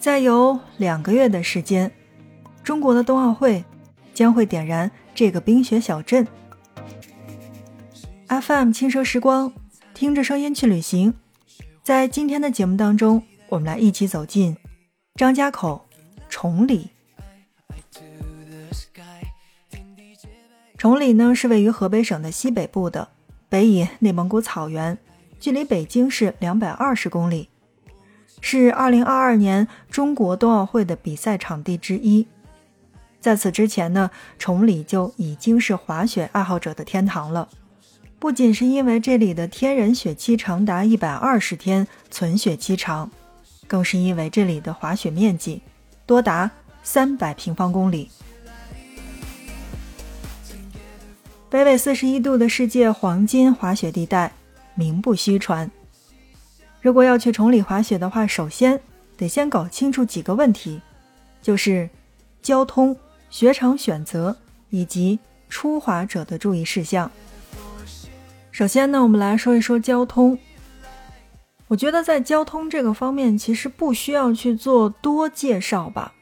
再有两个月的时间，中国的冬奥会将会点燃这个冰雪小镇。FM 轻奢时光，听着声音去旅行。在今天的节目当中，我们来一起走进张家口崇礼。崇礼呢是位于河北省的西北部的，北以内蒙古草原，距离北京市两百二十公里。是二零二二年中国冬奥会的比赛场地之一。在此之前呢，崇礼就已经是滑雪爱好者的天堂了。不仅是因为这里的天然雪期长达一百二十天，存雪期长，更是因为这里的滑雪面积多达三百平方公里。北纬四十一度的世界黄金滑雪地带，名不虚传。如果要去崇礼滑雪的话，首先得先搞清楚几个问题，就是交通、雪场选择以及初滑者的注意事项。首先呢，我们来说一说交通。我觉得在交通这个方面，其实不需要去做多介绍吧。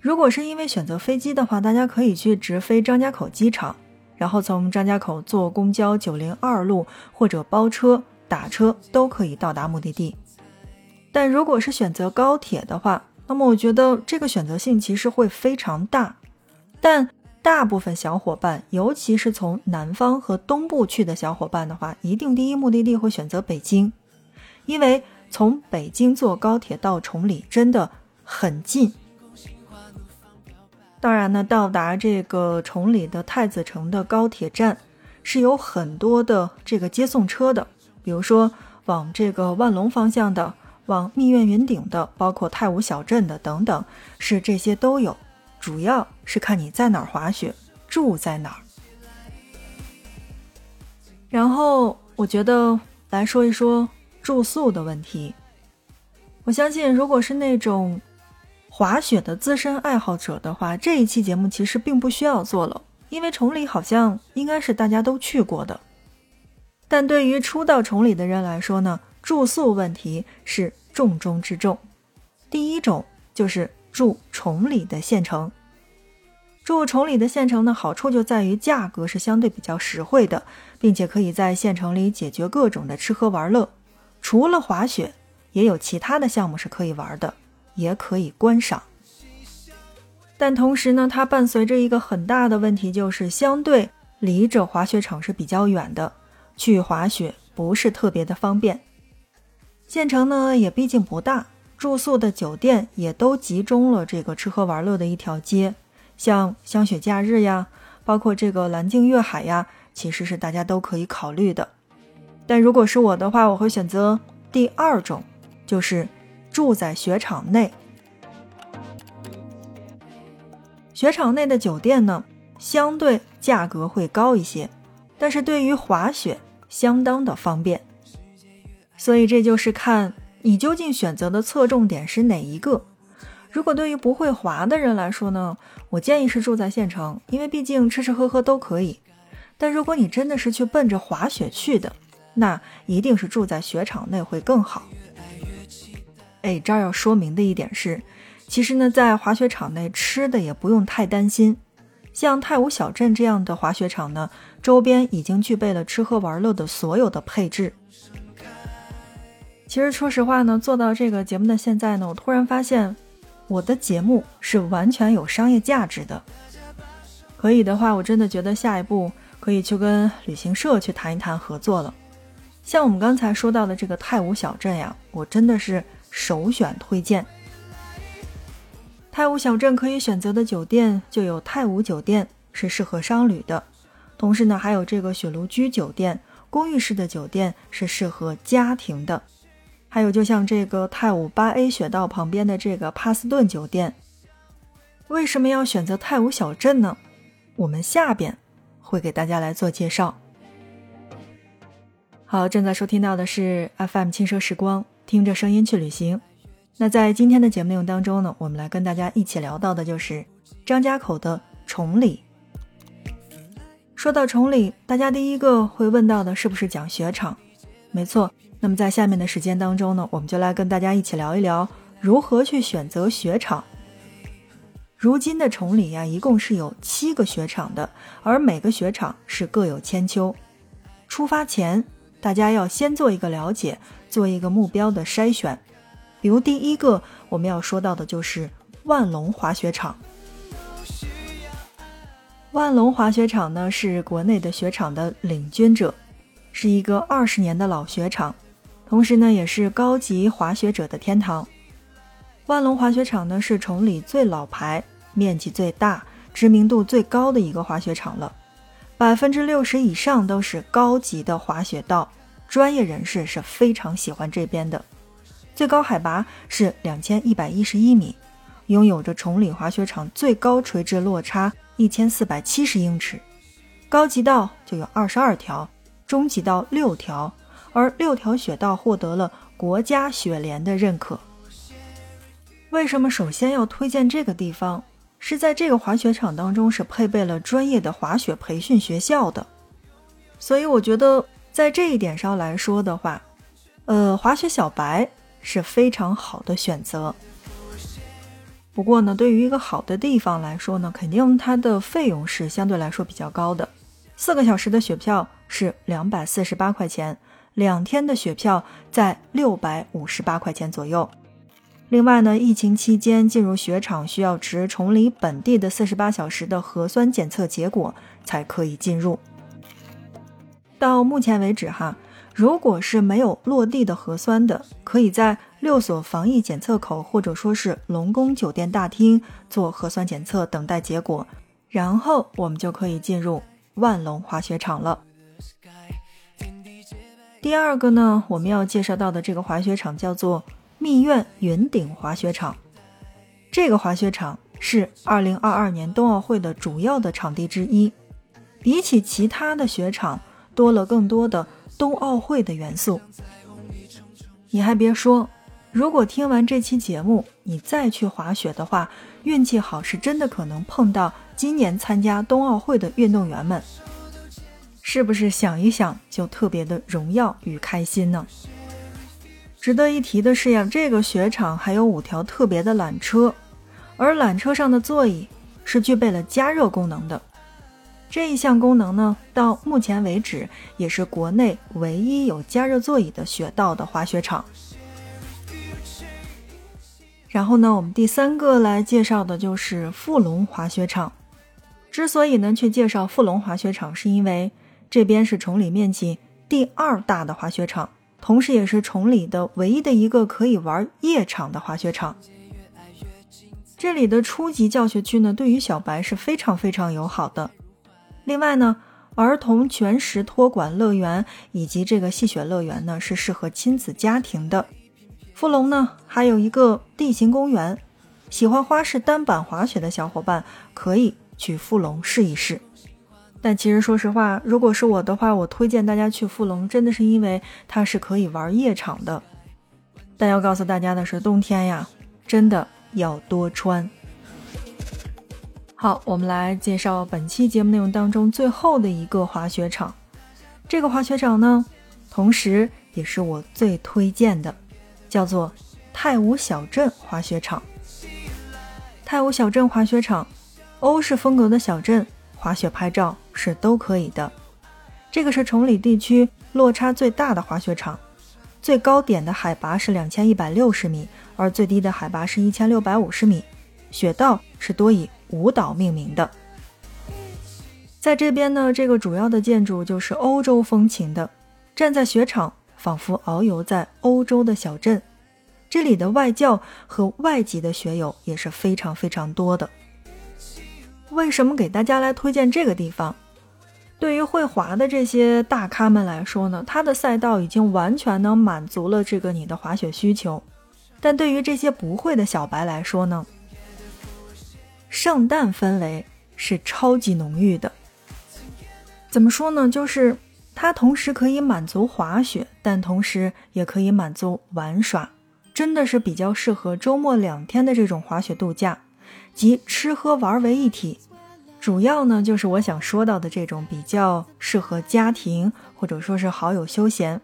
如果是因为选择飞机的话，大家可以去直飞张家口机场，然后从张家口坐公交九零二路或者包车。打车都可以到达目的地，但如果是选择高铁的话，那么我觉得这个选择性其实会非常大。但大部分小伙伴，尤其是从南方和东部去的小伙伴的话，一定第一目的地会选择北京，因为从北京坐高铁到崇礼真的很近。当然呢，到达这个崇礼的太子城的高铁站是有很多的这个接送车的。比如说，往这个万隆方向的，往密苑云顶的，包括太武小镇的等等，是这些都有。主要是看你在哪儿滑雪，住在哪儿。然后，我觉得来说一说住宿的问题。我相信，如果是那种滑雪的资深爱好者的话，这一期节目其实并不需要做了，因为崇礼好像应该是大家都去过的。但对于初到崇礼的人来说呢，住宿问题是重中之重。第一种就是住崇礼的县城。住崇礼的县城的好处就在于价格是相对比较实惠的，并且可以在县城里解决各种的吃喝玩乐。除了滑雪，也有其他的项目是可以玩的，也可以观赏。但同时呢，它伴随着一个很大的问题，就是相对离着滑雪场是比较远的。去滑雪不是特别的方便，县城呢也毕竟不大，住宿的酒店也都集中了这个吃喝玩乐的一条街，像香雪假日呀，包括这个蓝鲸悦海呀，其实是大家都可以考虑的。但如果是我的话，我会选择第二种，就是住在雪场内。雪场内的酒店呢，相对价格会高一些，但是对于滑雪。相当的方便，所以这就是看你究竟选择的侧重点是哪一个。如果对于不会滑的人来说呢，我建议是住在县城，因为毕竟吃吃喝喝都可以。但如果你真的是去奔着滑雪去的，那一定是住在雪场内会更好。哎，这儿要说明的一点是，其实呢，在滑雪场内吃的也不用太担心。像太武小镇这样的滑雪场呢，周边已经具备了吃喝玩乐的所有的配置。其实说实话呢，做到这个节目的现在呢，我突然发现我的节目是完全有商业价值的。可以的话，我真的觉得下一步可以去跟旅行社去谈一谈合作了。像我们刚才说到的这个泰晤小镇呀，我真的是首选推荐。泰晤小镇可以选择的酒店就有泰晤酒店，是适合商旅的；同时呢，还有这个雪庐居酒店，公寓式的酒店是适合家庭的。还有就像这个泰晤八 A 雪道旁边的这个帕斯顿酒店。为什么要选择泰晤小镇呢？我们下边会给大家来做介绍。好，正在收听到的是 FM 轻奢时光，听着声音去旅行。那在今天的节目内容当中呢，我们来跟大家一起聊到的就是张家口的崇礼。说到崇礼，大家第一个会问到的是不是讲雪场？没错。那么在下面的时间当中呢，我们就来跟大家一起聊一聊如何去选择雪场。如今的崇礼呀，一共是有七个雪场的，而每个雪场是各有千秋。出发前，大家要先做一个了解，做一个目标的筛选。比如第一个我们要说到的就是万隆滑雪场。万隆滑雪场呢是国内的雪场的领军者，是一个二十年的老雪场，同时呢也是高级滑雪者的天堂。万隆滑雪场呢是崇礼最老牌、面积最大、知名度最高的一个滑雪场了，百分之六十以上都是高级的滑雪道，专业人士是非常喜欢这边的。最高海拔是两千一百一十一米，拥有着崇礼滑雪场最高垂直落差一千四百七十英尺，高级道就有二十二条，中级道六条，而六条雪道获得了国家雪联的认可。为什么首先要推荐这个地方？是在这个滑雪场当中是配备了专业的滑雪培训学校的，所以我觉得在这一点上来说的话，呃，滑雪小白是非常好的选择。不过呢，对于一个好的地方来说呢，肯定它的费用是相对来说比较高的。四个小时的雪票是两百四十八块钱，两天的雪票在六百五十八块钱左右。另外呢，疫情期间进入雪场需要持崇礼本地的四十八小时的核酸检测结果才可以进入。到目前为止哈，如果是没有落地的核酸的，可以在六所防疫检测口或者说是龙宫酒店大厅做核酸检测，等待结果，然后我们就可以进入万隆滑雪场了。第二个呢，我们要介绍到的这个滑雪场叫做。密苑云顶滑雪场，这个滑雪场是2022年冬奥会的主要的场地之一。比起其他的雪场，多了更多的冬奥会的元素。你还别说，如果听完这期节目，你再去滑雪的话，运气好是真的可能碰到今年参加冬奥会的运动员们，是不是想一想就特别的荣耀与开心呢？值得一提的是呀，这个雪场还有五条特别的缆车，而缆车上的座椅是具备了加热功能的。这一项功能呢，到目前为止也是国内唯一有加热座椅的雪道的滑雪场。然后呢，我们第三个来介绍的就是富龙滑雪场。之所以呢去介绍富龙滑雪场，是因为这边是崇礼面积第二大的滑雪场。同时，也是崇礼的唯一的一个可以玩夜场的滑雪场。这里的初级教学区呢，对于小白是非常非常友好的。另外呢，儿童全时托管乐园以及这个戏雪乐园呢，是适合亲子家庭的。富龙呢，还有一个地形公园，喜欢花式单板滑雪的小伙伴可以去富龙试一试。但其实，说实话，如果是我的话，我推荐大家去富龙，真的是因为它是可以玩夜场的。但要告诉大家的是，冬天呀，真的要多穿。好，我们来介绍本期节目内容当中最后的一个滑雪场。这个滑雪场呢，同时也是我最推荐的，叫做泰晤小镇滑雪场。泰晤小镇滑雪场，欧式风格的小镇。滑雪拍照是都可以的。这个是崇礼地区落差最大的滑雪场，最高点的海拔是两千一百六十米，而最低的海拔是一千六百五十米。雪道是多以舞蹈命名的。在这边呢，这个主要的建筑就是欧洲风情的。站在雪场，仿佛遨游在欧洲的小镇。这里的外教和外籍的学友也是非常非常多的。为什么给大家来推荐这个地方？对于会滑的这些大咖们来说呢，它的赛道已经完全能满足了这个你的滑雪需求。但对于这些不会的小白来说呢，圣诞氛围是超级浓郁的。怎么说呢？就是它同时可以满足滑雪，但同时也可以满足玩耍，真的是比较适合周末两天的这种滑雪度假。集吃喝玩为一体，主要呢就是我想说到的这种比较适合家庭或者说是好友休闲，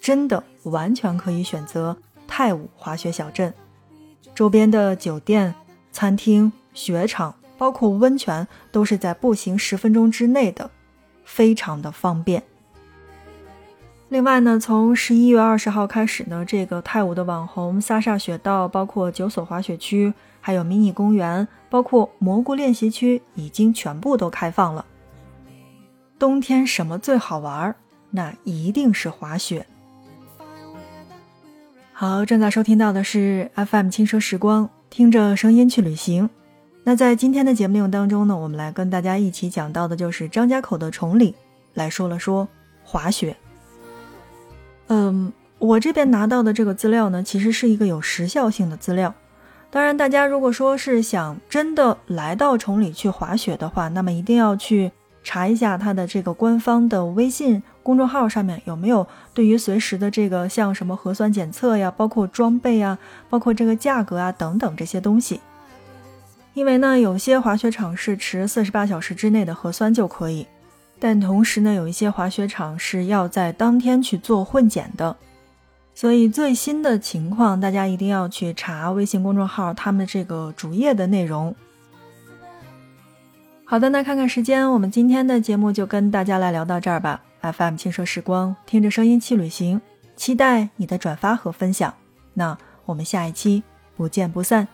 真的完全可以选择泰晤滑雪小镇。周边的酒店、餐厅、雪场，包括温泉，都是在步行十分钟之内的，非常的方便。另外呢，从十一月二十号开始呢，这个泰武的网红萨萨雪道，包括九所滑雪区，还有迷你公园，包括蘑菇练习区，已经全部都开放了。冬天什么最好玩？那一定是滑雪。好，正在收听到的是 FM 轻奢时光，听着声音去旅行。那在今天的节目内容当中呢，我们来跟大家一起讲到的就是张家口的崇礼，来说了说滑雪。嗯，我这边拿到的这个资料呢，其实是一个有时效性的资料。当然，大家如果说是想真的来到崇礼去滑雪的话，那么一定要去查一下它的这个官方的微信公众号上面有没有对于随时的这个像什么核酸检测呀，包括装备啊，包括这个价格啊等等这些东西。因为呢，有些滑雪场是持四十八小时之内的核酸就可以。但同时呢，有一些滑雪场是要在当天去做混检的，所以最新的情况大家一定要去查微信公众号他们这个主页的内容。好的，那看看时间，我们今天的节目就跟大家来聊到这儿吧。FM 轻奢时光，听着声音去旅行，期待你的转发和分享。那我们下一期不见不散。